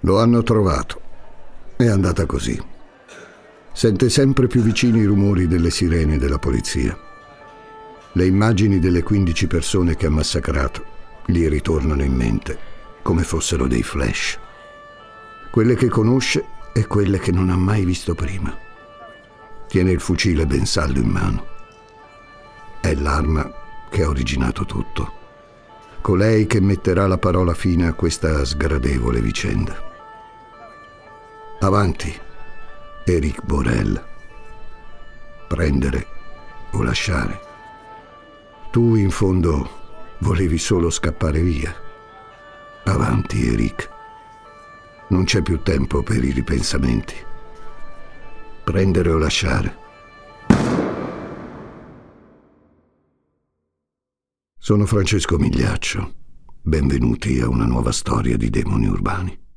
Lo hanno trovato. È andata così. Sente sempre più vicini i rumori delle sirene della polizia. Le immagini delle 15 persone che ha massacrato gli ritornano in mente come fossero dei flash. Quelle che conosce e quelle che non ha mai visto prima. Tiene il fucile ben saldo in mano. È l'arma che ha originato tutto. Colei che metterà la parola fine a questa sgradevole vicenda. Avanti, Eric Borel. Prendere o lasciare. Tu in fondo volevi solo scappare via. Avanti, Eric. Non c'è più tempo per i ripensamenti. Prendere o lasciare. Sono Francesco Migliaccio. Benvenuti a una nuova storia di demoni urbani.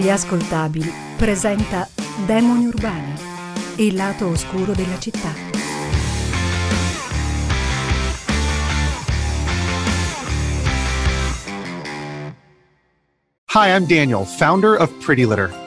Gli ascoltabili presenta Demoni urbani, il lato oscuro della città. Hi, I'm Daniel, founder of Pretty Litter.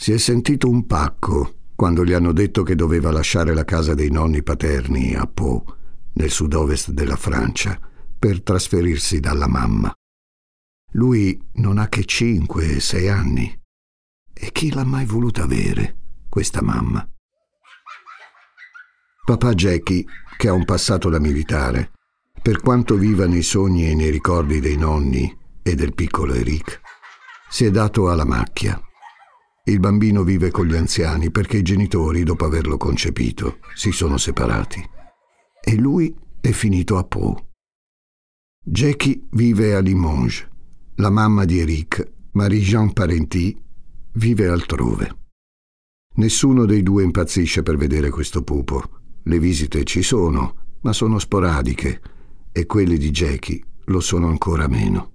Si è sentito un pacco quando gli hanno detto che doveva lasciare la casa dei nonni paterni a Pau, nel sud-ovest della Francia, per trasferirsi dalla mamma. Lui non ha che 5-6 anni. E chi l'ha mai voluta avere, questa mamma? Papà Jackie, che ha un passato da militare, per quanto viva nei sogni e nei ricordi dei nonni e del piccolo Eric, si è dato alla macchia il bambino vive con gli anziani perché i genitori, dopo averlo concepito, si sono separati. E lui è finito a Pau. Jackie vive a Limoges. La mamma di Eric, Marie-Jean Parenti, vive altrove. Nessuno dei due impazzisce per vedere questo pupo. Le visite ci sono, ma sono sporadiche e quelle di Jackie lo sono ancora meno.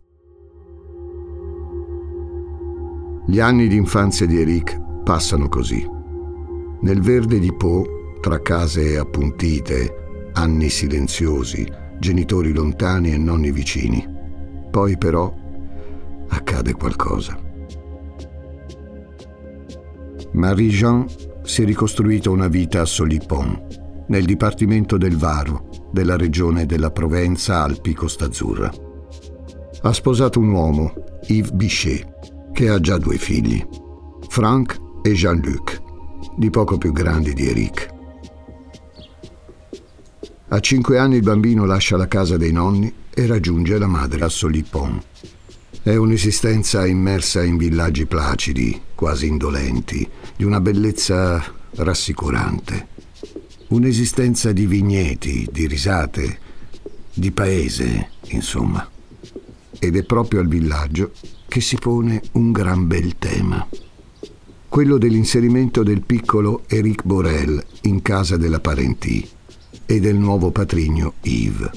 Gli anni di infanzia di Eric passano così. Nel verde di Po, tra case appuntite, anni silenziosi, genitori lontani e nonni vicini. Poi però accade qualcosa. Marie-Jean si è ricostruita una vita a Solipon, nel dipartimento del Varo, della regione della Provenza Alpi-Costa Azzurra. Ha sposato un uomo, Yves Bichet, che ha già due figli, Frank e Jean-Luc, di poco più grandi di Eric. A cinque anni il bambino lascia la casa dei nonni e raggiunge la madre a Solipon. È un'esistenza immersa in villaggi placidi, quasi indolenti, di una bellezza rassicurante. Un'esistenza di vigneti, di risate, di paese, insomma. Ed è proprio al villaggio che si pone un gran bel tema. Quello dell'inserimento del piccolo Eric Borel in casa della Parenti e del nuovo patrigno Yves.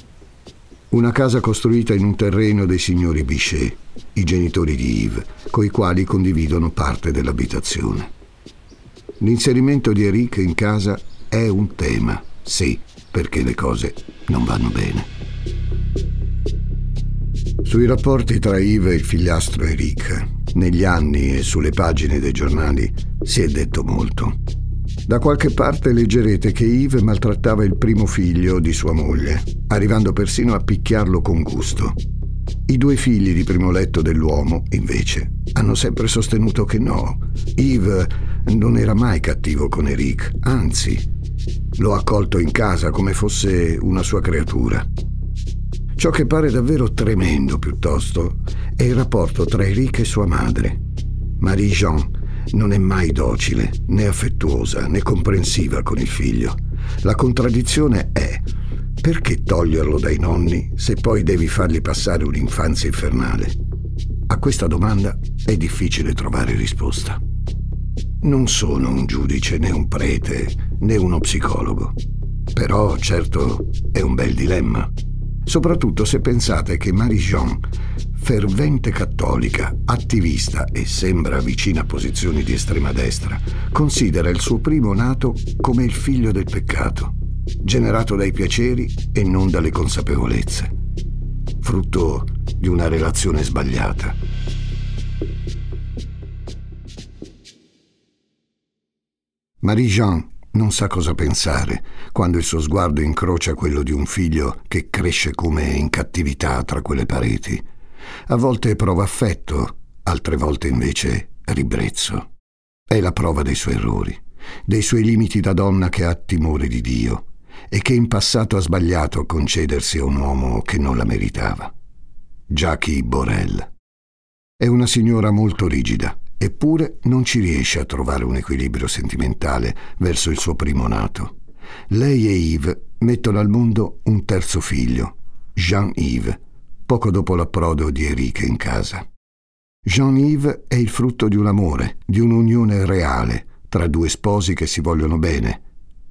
Una casa costruita in un terreno dei signori Bichet, i genitori di Yves, coi quali condividono parte dell'abitazione. L'inserimento di Eric in casa è un tema, sì, perché le cose non vanno bene. Sui rapporti tra Yves e il figliastro Eric, negli anni e sulle pagine dei giornali, si è detto molto. Da qualche parte leggerete che Yves maltrattava il primo figlio di sua moglie, arrivando persino a picchiarlo con gusto. I due figli di primo letto dell'uomo, invece, hanno sempre sostenuto che no. Yves non era mai cattivo con Eric, anzi, lo ha accolto in casa come fosse una sua creatura. Ciò che pare davvero tremendo, piuttosto, è il rapporto tra Eric e sua madre. Marie-Jean non è mai docile, né affettuosa, né comprensiva con il figlio. La contraddizione è, Perché toglierlo dai nonni se poi devi fargli passare un'infanzia infernale? A questa domanda è difficile trovare risposta. Non sono un giudice né un prete né uno psicologo, però certo è un bel dilemma, soprattutto se pensate che Marie-Jean, fervente cattolica, attivista e sembra vicina a posizioni di estrema destra, considera il suo primo nato come il figlio del peccato generato dai piaceri e non dalle consapevolezze, frutto di una relazione sbagliata. Marie-Jean non sa cosa pensare quando il suo sguardo incrocia quello di un figlio che cresce come in cattività tra quelle pareti. A volte prova affetto, altre volte invece ribrezzo. È la prova dei suoi errori, dei suoi limiti da donna che ha timore di Dio e che in passato ha sbagliato a concedersi a un uomo che non la meritava. Jackie Borel. È una signora molto rigida, eppure non ci riesce a trovare un equilibrio sentimentale verso il suo primo nato. Lei e Yves mettono al mondo un terzo figlio, Jean-Yves, poco dopo l'approdo di Enrique in casa. Jean-Yves è il frutto di un amore, di un'unione reale tra due sposi che si vogliono bene.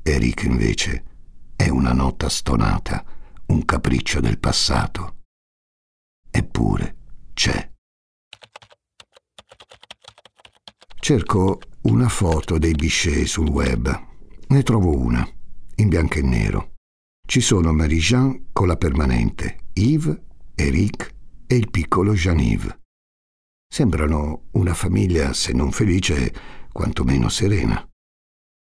Enrique invece è una nota stonata, un capriccio del passato. Eppure c'è. Cerco una foto dei Bichet sul web. Ne trovo una, in bianco e nero. Ci sono Marie-Jean con la permanente, Yves, Eric e il piccolo Jean-Yves. Sembrano una famiglia, se non felice, quantomeno serena.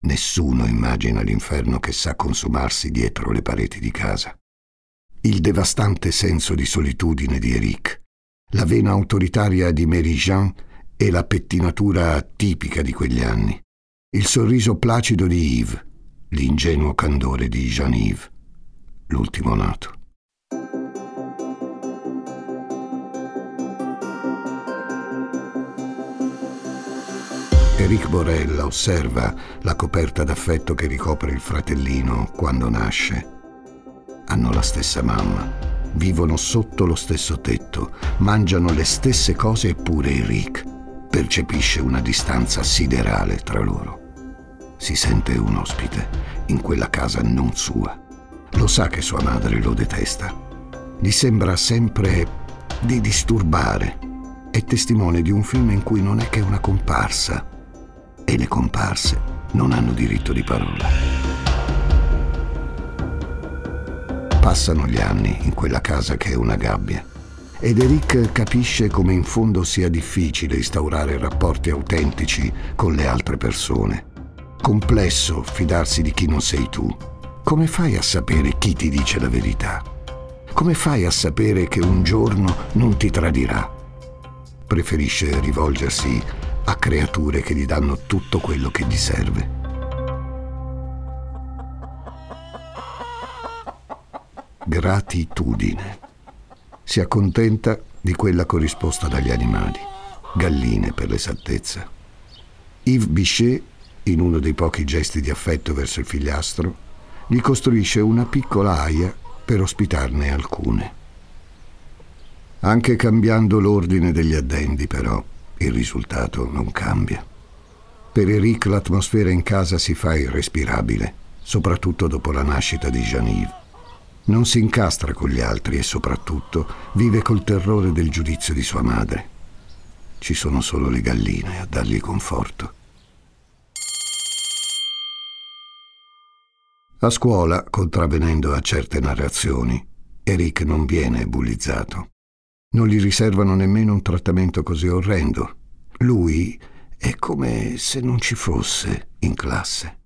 Nessuno immagina l'inferno che sa consumarsi dietro le pareti di casa. Il devastante senso di solitudine di Eric, la vena autoritaria di Mary Jean e la pettinatura tipica di quegli anni, il sorriso placido di Yves, l'ingenuo candore di Jean-Yves, l'ultimo nato. Eric Borella osserva la coperta d'affetto che ricopre il fratellino quando nasce. Hanno la stessa mamma, vivono sotto lo stesso tetto, mangiano le stesse cose eppure Eric percepisce una distanza siderale tra loro. Si sente un ospite in quella casa non sua. Lo sa che sua madre lo detesta. Gli sembra sempre di disturbare. È testimone di un film in cui non è che una comparsa, e le comparse non hanno diritto di parola. Passano gli anni in quella casa che è una gabbia ed Eric capisce come in fondo sia difficile instaurare rapporti autentici con le altre persone. Complesso fidarsi di chi non sei tu. Come fai a sapere chi ti dice la verità? Come fai a sapere che un giorno non ti tradirà? Preferisce rivolgersi a creature che gli danno tutto quello che gli serve. Gratitudine. Si accontenta di quella corrisposta dagli animali, galline per l'esattezza. Yves Bichet, in uno dei pochi gesti di affetto verso il figliastro, gli costruisce una piccola aia per ospitarne alcune. Anche cambiando l'ordine degli addendi, però, il risultato non cambia. Per Eric l'atmosfera in casa si fa irrespirabile, soprattutto dopo la nascita di Jean-Yves. Non si incastra con gli altri e soprattutto vive col terrore del giudizio di sua madre. Ci sono solo le galline a dargli conforto. A scuola, contravvenendo a certe narrazioni, Eric non viene bullizzato. Non gli riservano nemmeno un trattamento così orrendo. Lui è come se non ci fosse in classe.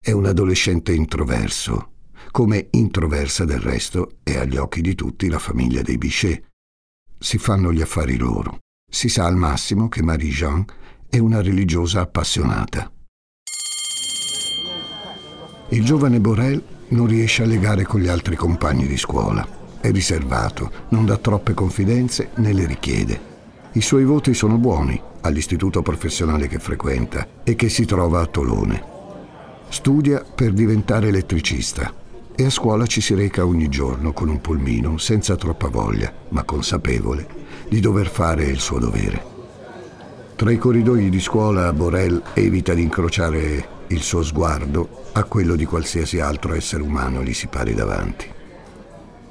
È un adolescente introverso, come introversa del resto è agli occhi di tutti la famiglia dei Bichet. Si fanno gli affari loro. Si sa al massimo che Marie-Jean è una religiosa appassionata. Il giovane Borel non riesce a legare con gli altri compagni di scuola è riservato, non dà troppe confidenze né le richiede. I suoi voti sono buoni all'istituto professionale che frequenta e che si trova a Tolone. Studia per diventare elettricista. E a scuola ci si reca ogni giorno con un pulmino, senza troppa voglia, ma consapevole di dover fare il suo dovere. Tra i corridoi di scuola Borel evita di incrociare il suo sguardo a quello di qualsiasi altro essere umano gli si pari davanti.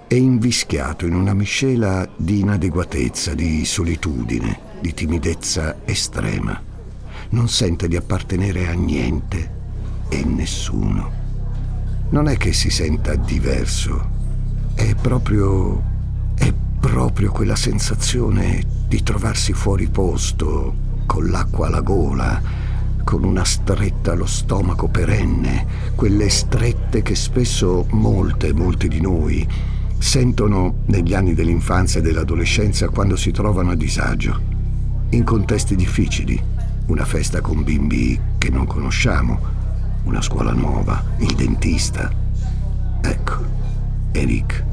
È invischiato in una miscela di inadeguatezza, di solitudine, di timidezza estrema. Non sente di appartenere a niente e nessuno. Non è che si senta diverso, è proprio. è proprio quella sensazione di trovarsi fuori posto, con l'acqua alla gola, con una stretta allo stomaco perenne, quelle strette che spesso molte, molte di noi sentono negli anni dell'infanzia e dell'adolescenza quando si trovano a disagio, in contesti difficili, una festa con bimbi che non conosciamo, una scuola nuova, il dentista. Ecco, Eric,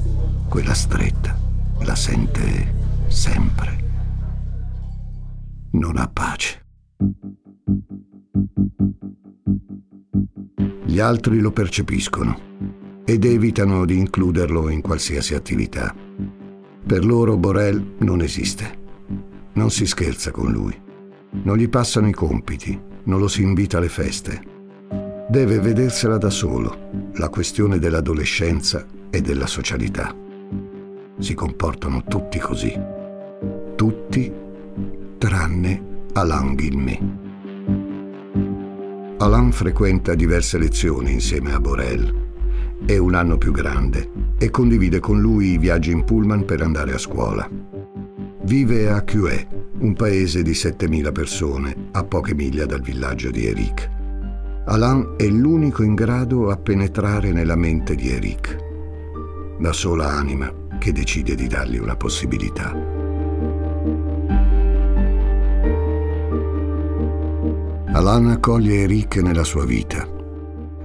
quella stretta, la sente sempre. Non ha pace. Gli altri lo percepiscono ed evitano di includerlo in qualsiasi attività. Per loro Borel non esiste. Non si scherza con lui. Non gli passano i compiti, non lo si invita alle feste. Deve vedersela da solo, la questione dell'adolescenza e della socialità. Si comportano tutti così. Tutti tranne Alain Guillemet. Alain frequenta diverse lezioni insieme a Borel è un anno più grande e condivide con lui i viaggi in pullman per andare a scuola. Vive a Cué, un paese di 7.000 persone a poche miglia dal villaggio di Eric. Alain è l'unico in grado a penetrare nella mente di Eric, la sola anima che decide di dargli una possibilità. Alain accoglie Eric nella sua vita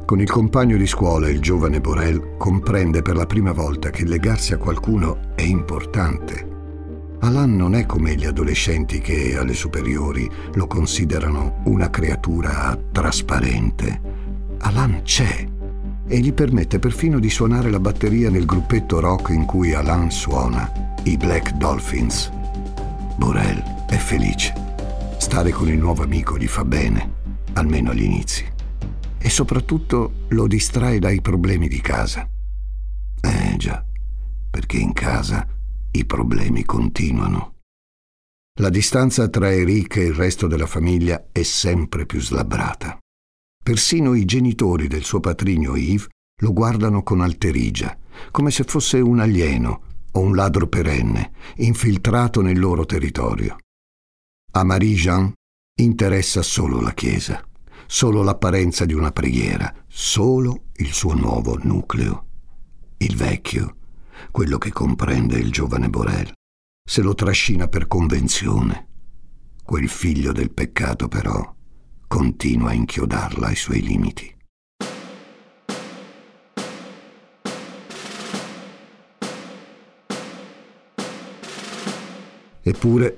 con il compagno di scuola, il giovane Borel, comprende per la prima volta che legarsi a qualcuno è importante. Alan non è come gli adolescenti che alle superiori lo considerano una creatura trasparente. Alan c'è e gli permette perfino di suonare la batteria nel gruppetto rock in cui Alan suona, i Black Dolphins. Borel è felice. Stare con il nuovo amico gli fa bene, almeno agli inizi e soprattutto lo distrae dai problemi di casa. Eh già, perché in casa i problemi continuano. La distanza tra Eric e il resto della famiglia è sempre più slabbrata. Persino i genitori del suo patrigno Yves lo guardano con alterigia, come se fosse un alieno o un ladro perenne, infiltrato nel loro territorio. A Marie-Jean interessa solo la Chiesa solo l'apparenza di una preghiera, solo il suo nuovo nucleo. Il vecchio, quello che comprende il giovane Borel, se lo trascina per convenzione. Quel figlio del peccato, però, continua a inchiodarla ai suoi limiti. Eppure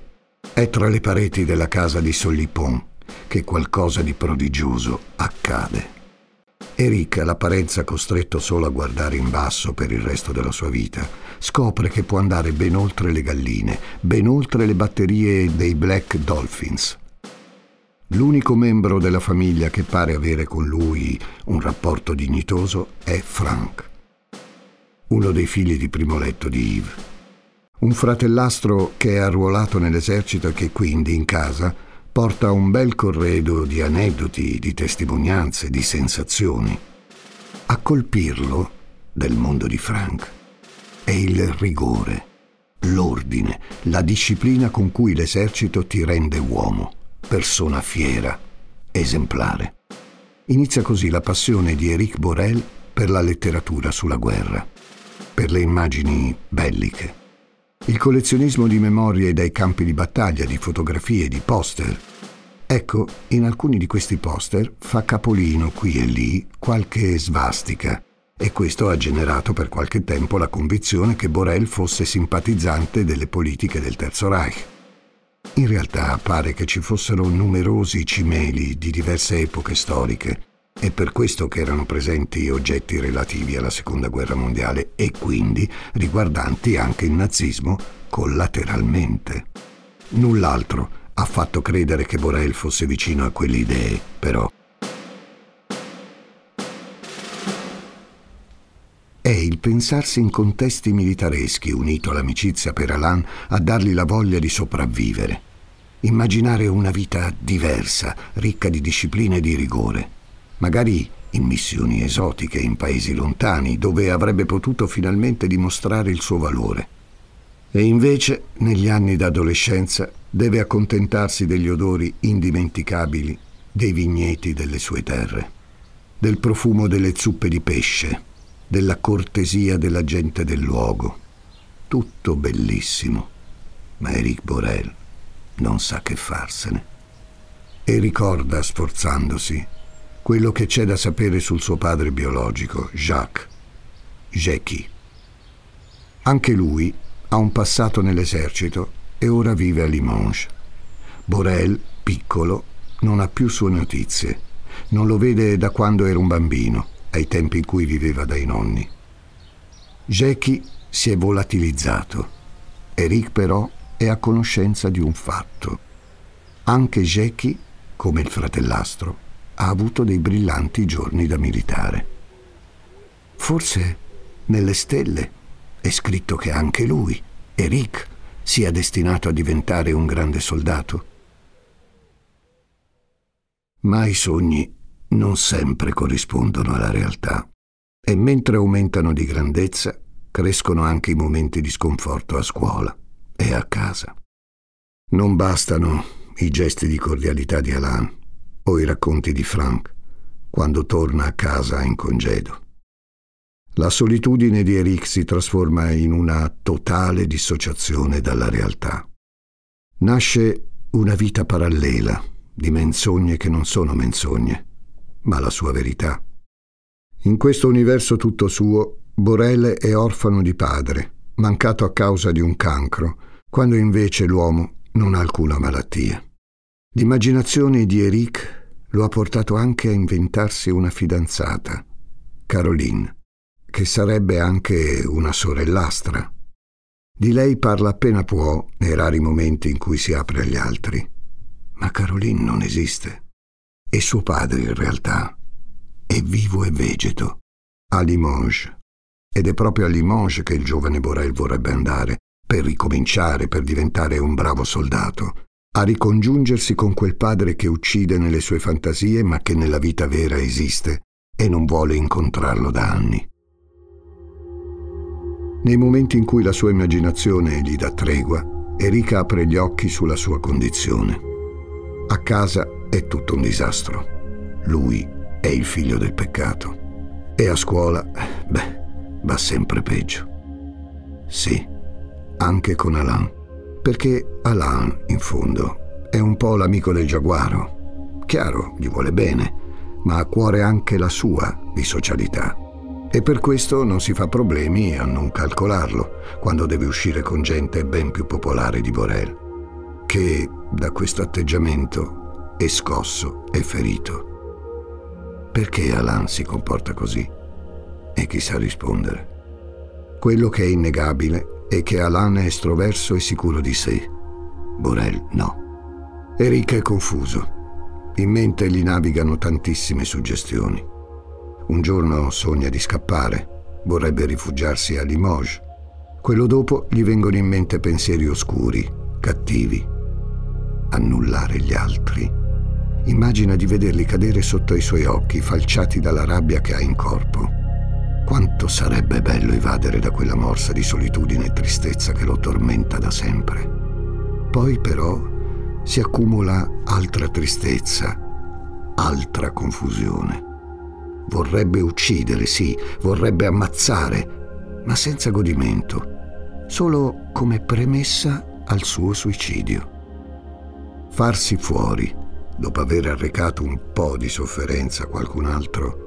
è tra le pareti della casa di Sollipon che qualcosa di prodigioso accade. Eric, all'apparenza costretto solo a guardare in basso per il resto della sua vita, scopre che può andare ben oltre le galline, ben oltre le batterie dei Black Dolphins. L'unico membro della famiglia che pare avere con lui un rapporto dignitoso è Frank, uno dei figli di primo letto di Yves. Un fratellastro che è arruolato nell'esercito e che quindi in casa porta un bel corredo di aneddoti, di testimonianze, di sensazioni. A colpirlo, del mondo di Frank, è il rigore, l'ordine, la disciplina con cui l'esercito ti rende uomo, persona fiera, esemplare. Inizia così la passione di Eric Borel per la letteratura sulla guerra, per le immagini belliche il collezionismo di memorie dai campi di battaglia, di fotografie, di poster. Ecco, in alcuni di questi poster fa capolino qui e lì qualche svastica e questo ha generato per qualche tempo la convinzione che Borel fosse simpatizzante delle politiche del Terzo Reich. In realtà pare che ci fossero numerosi cimeli di diverse epoche storiche È per questo che erano presenti oggetti relativi alla Seconda Guerra Mondiale e quindi riguardanti anche il nazismo collateralmente. Null'altro ha fatto credere che Borel fosse vicino a quelle idee, però. È il pensarsi in contesti militareschi unito all'amicizia per Alain a dargli la voglia di sopravvivere. Immaginare una vita diversa, ricca di disciplina e di rigore. Magari in missioni esotiche in paesi lontani, dove avrebbe potuto finalmente dimostrare il suo valore. E invece, negli anni d'adolescenza, deve accontentarsi degli odori indimenticabili dei vigneti delle sue terre, del profumo delle zuppe di pesce, della cortesia della gente del luogo. Tutto bellissimo, ma Eric Borel non sa che farsene. E ricorda, sforzandosi, quello che c'è da sapere sul suo padre biologico, Jacques, Jackie. Anche lui ha un passato nell'esercito e ora vive a Limoges. Borel, piccolo, non ha più sue notizie. Non lo vede da quando era un bambino, ai tempi in cui viveva dai nonni. Jackie si è volatilizzato. Eric però è a conoscenza di un fatto. Anche Jackie, come il fratellastro, ha avuto dei brillanti giorni da militare. Forse nelle stelle è scritto che anche lui, Eric, sia destinato a diventare un grande soldato. Ma i sogni non sempre corrispondono alla realtà e mentre aumentano di grandezza crescono anche i momenti di sconforto a scuola e a casa. Non bastano i gesti di cordialità di Alain o i racconti di Frank quando torna a casa in congedo. La solitudine di Eric si trasforma in una totale dissociazione dalla realtà. Nasce una vita parallela di menzogne che non sono menzogne, ma la sua verità. In questo universo tutto suo, Borel è orfano di padre, mancato a causa di un cancro, quando invece l'uomo non ha alcuna malattia. L'immaginazione di Eric lo ha portato anche a inventarsi una fidanzata, Caroline che sarebbe anche una sorellastra. Di lei parla appena può nei rari momenti in cui si apre agli altri. Ma Caroline non esiste. E suo padre, in realtà, è vivo e vegeto, a Limoges. Ed è proprio a Limoges che il giovane Borel vorrebbe andare, per ricominciare, per diventare un bravo soldato, a ricongiungersi con quel padre che uccide nelle sue fantasie ma che nella vita vera esiste e non vuole incontrarlo da anni. Nei momenti in cui la sua immaginazione gli dà tregua, Erika apre gli occhi sulla sua condizione. A casa è tutto un disastro. Lui è il figlio del peccato. E a scuola, beh, va sempre peggio. Sì, anche con Alain. Perché Alain, in fondo, è un po' l'amico del giaguaro. Chiaro, gli vuole bene, ma ha a cuore anche la sua di socialità e per questo non si fa problemi a non calcolarlo quando deve uscire con gente ben più popolare di Borel, che da questo atteggiamento è scosso e ferito. Perché Alain si comporta così? E chissà rispondere. Quello che è innegabile è che Alain è estroverso e sicuro di sé. Borel no. Eric è confuso. In mente gli navigano tantissime suggestioni. Un giorno sogna di scappare, vorrebbe rifugiarsi a Limoges. Quello dopo gli vengono in mente pensieri oscuri, cattivi. Annullare gli altri. Immagina di vederli cadere sotto i suoi occhi, falciati dalla rabbia che ha in corpo. Quanto sarebbe bello evadere da quella morsa di solitudine e tristezza che lo tormenta da sempre. Poi però si accumula altra tristezza, altra confusione. Vorrebbe uccidere, sì, vorrebbe ammazzare, ma senza godimento, solo come premessa al suo suicidio. Farsi fuori, dopo aver arrecato un po' di sofferenza a qualcun altro,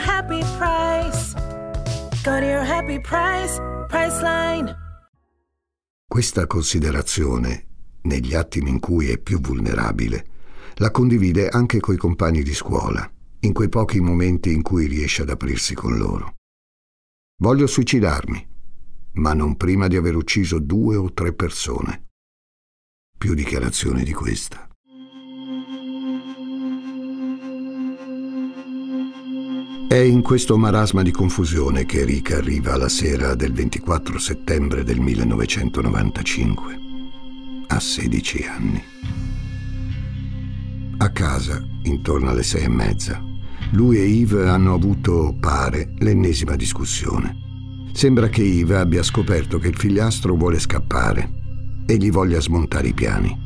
happy price. Go to your happy price, Priceline. Questa considerazione, negli attimi in cui è più vulnerabile, la condivide anche coi compagni di scuola, in quei pochi momenti in cui riesce ad aprirsi con loro. Voglio suicidarmi, ma non prima di aver ucciso due o tre persone. Più dichiarazioni di questa. È in questo marasma di confusione che Rick arriva la sera del 24 settembre del 1995. Ha 16 anni. A casa, intorno alle sei e mezza, lui e Yves hanno avuto, pare, l'ennesima discussione. Sembra che Yves abbia scoperto che il figliastro vuole scappare e gli voglia smontare i piani.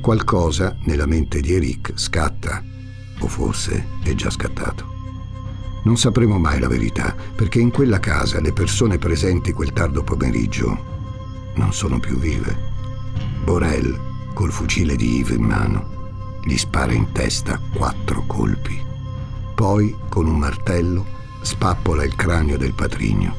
Qualcosa nella mente di Eric scatta, o forse è già scattato. Non sapremo mai la verità, perché in quella casa le persone presenti quel tardo pomeriggio non sono più vive. Borel, col fucile di Yves in mano, gli spara in testa quattro colpi. Poi, con un martello, spappola il cranio del patrigno.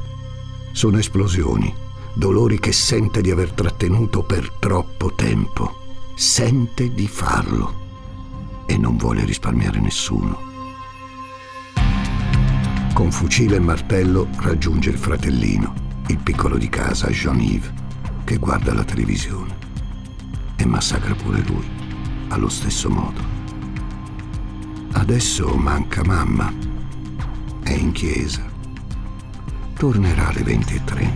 Sono esplosioni, dolori che sente di aver trattenuto per troppo tempo. Sente di farlo e non vuole risparmiare nessuno. Con fucile e martello raggiunge il fratellino, il piccolo di casa, Jean-Yves, che guarda la televisione. E massacra pure lui, allo stesso modo. Adesso manca mamma. È in chiesa. Tornerà alle 20.30.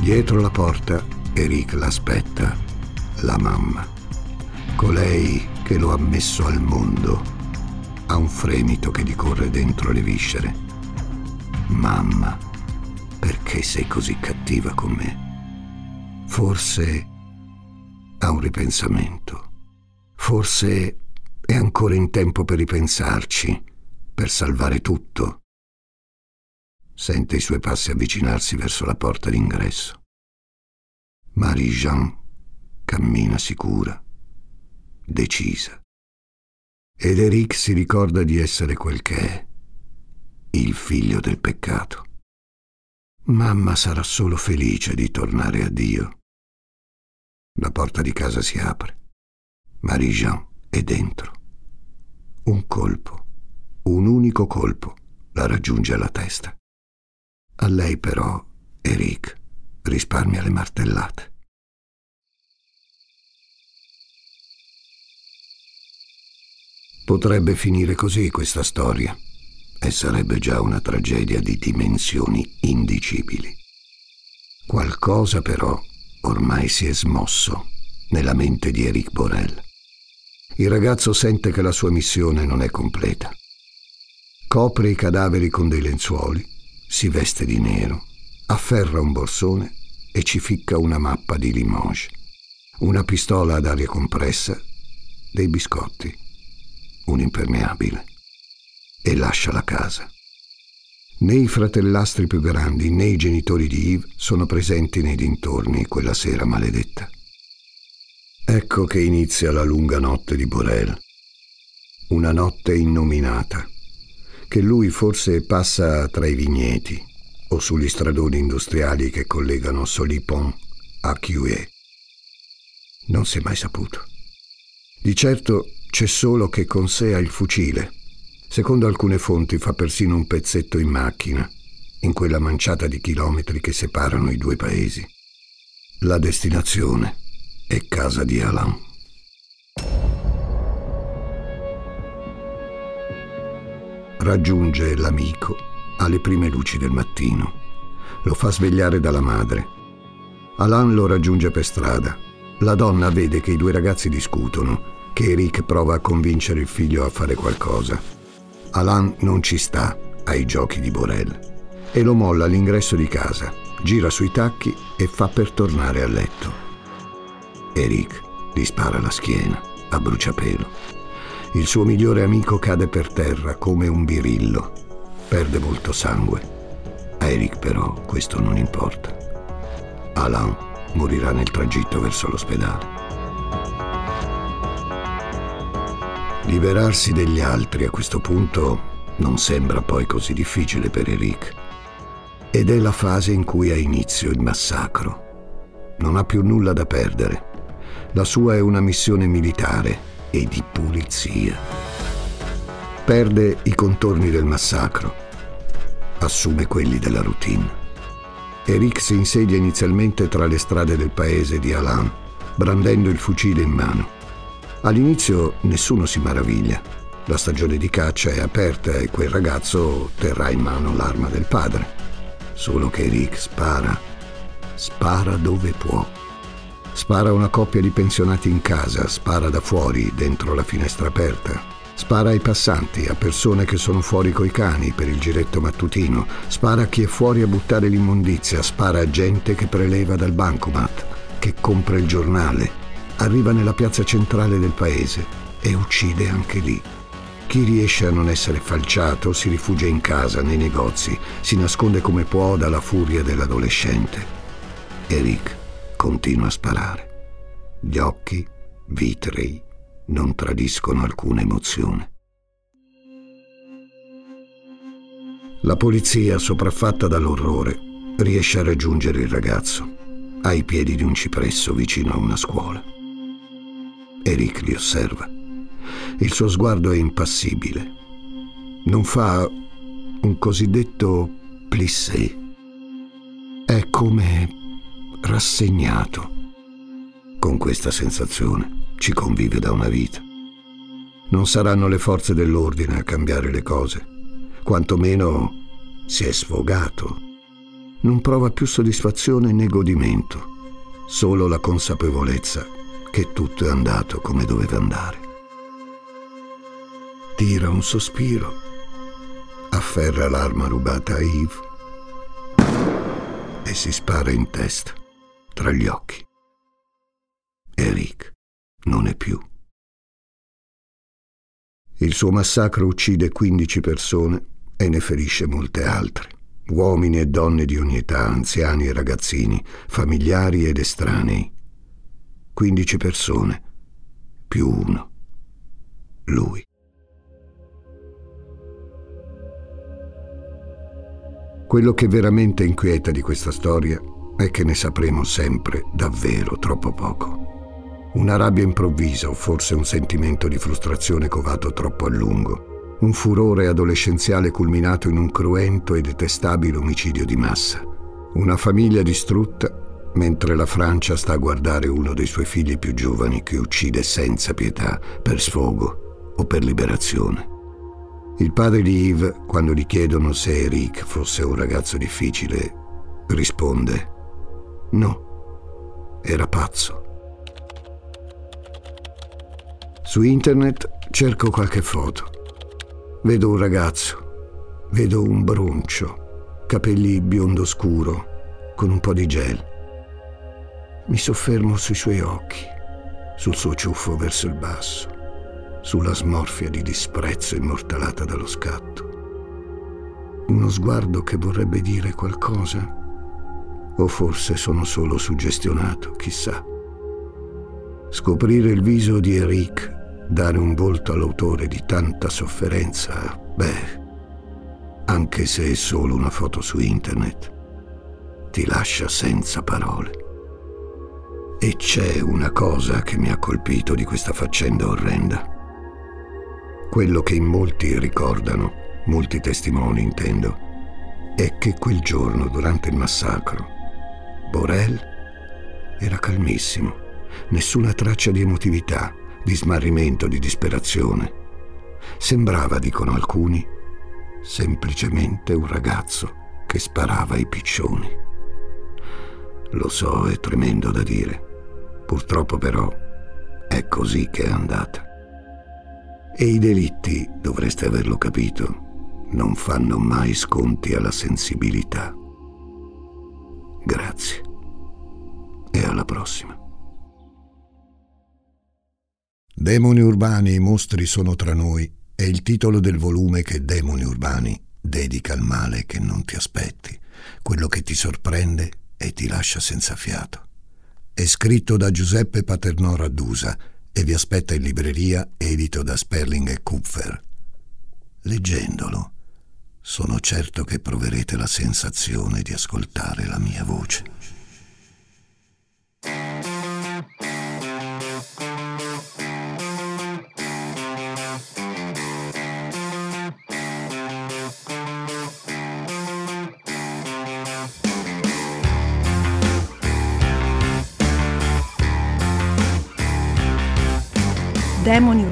Dietro la porta, Eric l'aspetta, la mamma. Colei che lo ha messo al mondo ha un fremito che gli corre dentro le viscere. Mamma, perché sei così cattiva con me? Forse ha un ripensamento. Forse è ancora in tempo per ripensarci, per salvare tutto. Sente i suoi passi avvicinarsi verso la porta d'ingresso. Marie-Jean cammina sicura, decisa. Ed Eric si ricorda di essere quel che è, il figlio del peccato. Mamma sarà solo felice di tornare a Dio. La porta di casa si apre. Marie-Jean è dentro. Un colpo, un unico colpo, la raggiunge alla testa. A lei però, Eric, risparmia le martellate. Potrebbe finire così questa storia e sarebbe già una tragedia di dimensioni indicibili. Qualcosa però ormai si è smosso nella mente di Eric Borel. Il ragazzo sente che la sua missione non è completa. Copre i cadaveri con dei lenzuoli, si veste di nero, afferra un borsone e ci ficca una mappa di Limoges, una pistola ad aria compressa, dei biscotti un impermeabile, e lascia la casa. Né i fratellastri più grandi né i genitori di Yves sono presenti nei dintorni quella sera maledetta. Ecco che inizia la lunga notte di Borel. Una notte innominata, che lui forse passa tra i vigneti o sugli stradoni industriali che collegano Solipon a Chiuet. Non si è mai saputo. Di certo c'è solo che con sé ha il fucile. Secondo alcune fonti fa persino un pezzetto in macchina, in quella manciata di chilometri che separano i due paesi. La destinazione è casa di Alain. Raggiunge l'amico alle prime luci del mattino. Lo fa svegliare dalla madre. Alain lo raggiunge per strada. La donna vede che i due ragazzi discutono che Eric prova a convincere il figlio a fare qualcosa. Alain non ci sta ai giochi di Borel e lo molla all'ingresso di casa, gira sui tacchi e fa per tornare a letto. Eric gli spara la schiena a bruciapelo. Il suo migliore amico cade per terra come un birillo. Perde molto sangue. A Eric però questo non importa. Alain morirà nel tragitto verso l'ospedale. Liberarsi degli altri a questo punto non sembra poi così difficile per Eric. Ed è la fase in cui ha inizio il massacro. Non ha più nulla da perdere. La sua è una missione militare e di pulizia. Perde i contorni del massacro. Assume quelli della routine. Eric si insedia inizialmente tra le strade del paese di Alain, brandendo il fucile in mano. All'inizio nessuno si maraviglia. La stagione di caccia è aperta e quel ragazzo terrà in mano l'arma del padre. Solo che Eric spara. Spara dove può. Spara una coppia di pensionati in casa, spara da fuori, dentro la finestra aperta, Spara ai passanti, a persone che sono fuori coi cani per il giretto mattutino, spara a chi è fuori a buttare l'immondizia, spara a gente che preleva dal bancomat, che compra il giornale, arriva nella piazza centrale del paese e uccide anche lì. Chi riesce a non essere falciato si rifugia in casa, nei negozi, si nasconde come può dalla furia dell'adolescente. Eric continua a sparare. Gli occhi vitrei non tradiscono alcuna emozione. La polizia, sopraffatta dall'orrore, riesce a raggiungere il ragazzo ai piedi di un cipresso vicino a una scuola. Eric li osserva. Il suo sguardo è impassibile. Non fa un cosiddetto plissé. È come rassegnato. Con questa sensazione ci convive da una vita. Non saranno le forze dell'ordine a cambiare le cose, quantomeno si è sfogato. Non prova più soddisfazione né godimento, solo la consapevolezza che tutto è andato come doveva andare. Tira un sospiro, afferra l'arma rubata a Yves e si spara in testa, tra gli occhi. Eric non è più. Il suo massacro uccide 15 persone e ne ferisce molte altre, uomini e donne di ogni età, anziani e ragazzini, familiari ed estranei. 15 persone, più uno, lui. Quello che veramente inquieta di questa storia è che ne sapremo sempre davvero troppo poco. Una rabbia improvvisa o forse un sentimento di frustrazione covato troppo a lungo. Un furore adolescenziale culminato in un cruento e detestabile omicidio di massa. Una famiglia distrutta mentre la Francia sta a guardare uno dei suoi figli più giovani che uccide senza pietà per sfogo o per liberazione. Il padre di Yves, quando gli chiedono se Eric fosse un ragazzo difficile, risponde no, era pazzo. Su internet cerco qualche foto. Vedo un ragazzo, vedo un broncio, capelli biondo scuro, con un po' di gel. Mi soffermo sui suoi occhi, sul suo ciuffo verso il basso, sulla smorfia di disprezzo immortalata dallo scatto. Uno sguardo che vorrebbe dire qualcosa? O forse sono solo suggestionato, chissà. Scoprire il viso di Eric Dare un volto all'autore di tanta sofferenza, beh, anche se è solo una foto su internet, ti lascia senza parole. E c'è una cosa che mi ha colpito di questa faccenda orrenda. Quello che in molti ricordano, molti testimoni intendo, è che quel giorno, durante il massacro, Borel era calmissimo, nessuna traccia di emotività di smarrimento, di disperazione. Sembrava, dicono alcuni, semplicemente un ragazzo che sparava ai piccioni. Lo so, è tremendo da dire. Purtroppo però è così che è andata. E i delitti, dovreste averlo capito, non fanno mai sconti alla sensibilità. Alla prossima. Demoni urbani, i mostri sono tra noi è il titolo del volume che Demoni urbani dedica al male che non ti aspetti, quello che ti sorprende e ti lascia senza fiato. È scritto da Giuseppe Paternò Raddusa e vi aspetta in libreria edito da Sperling e Kupfer. Leggendolo, sono certo che proverete la sensazione di ascoltare la mia voce.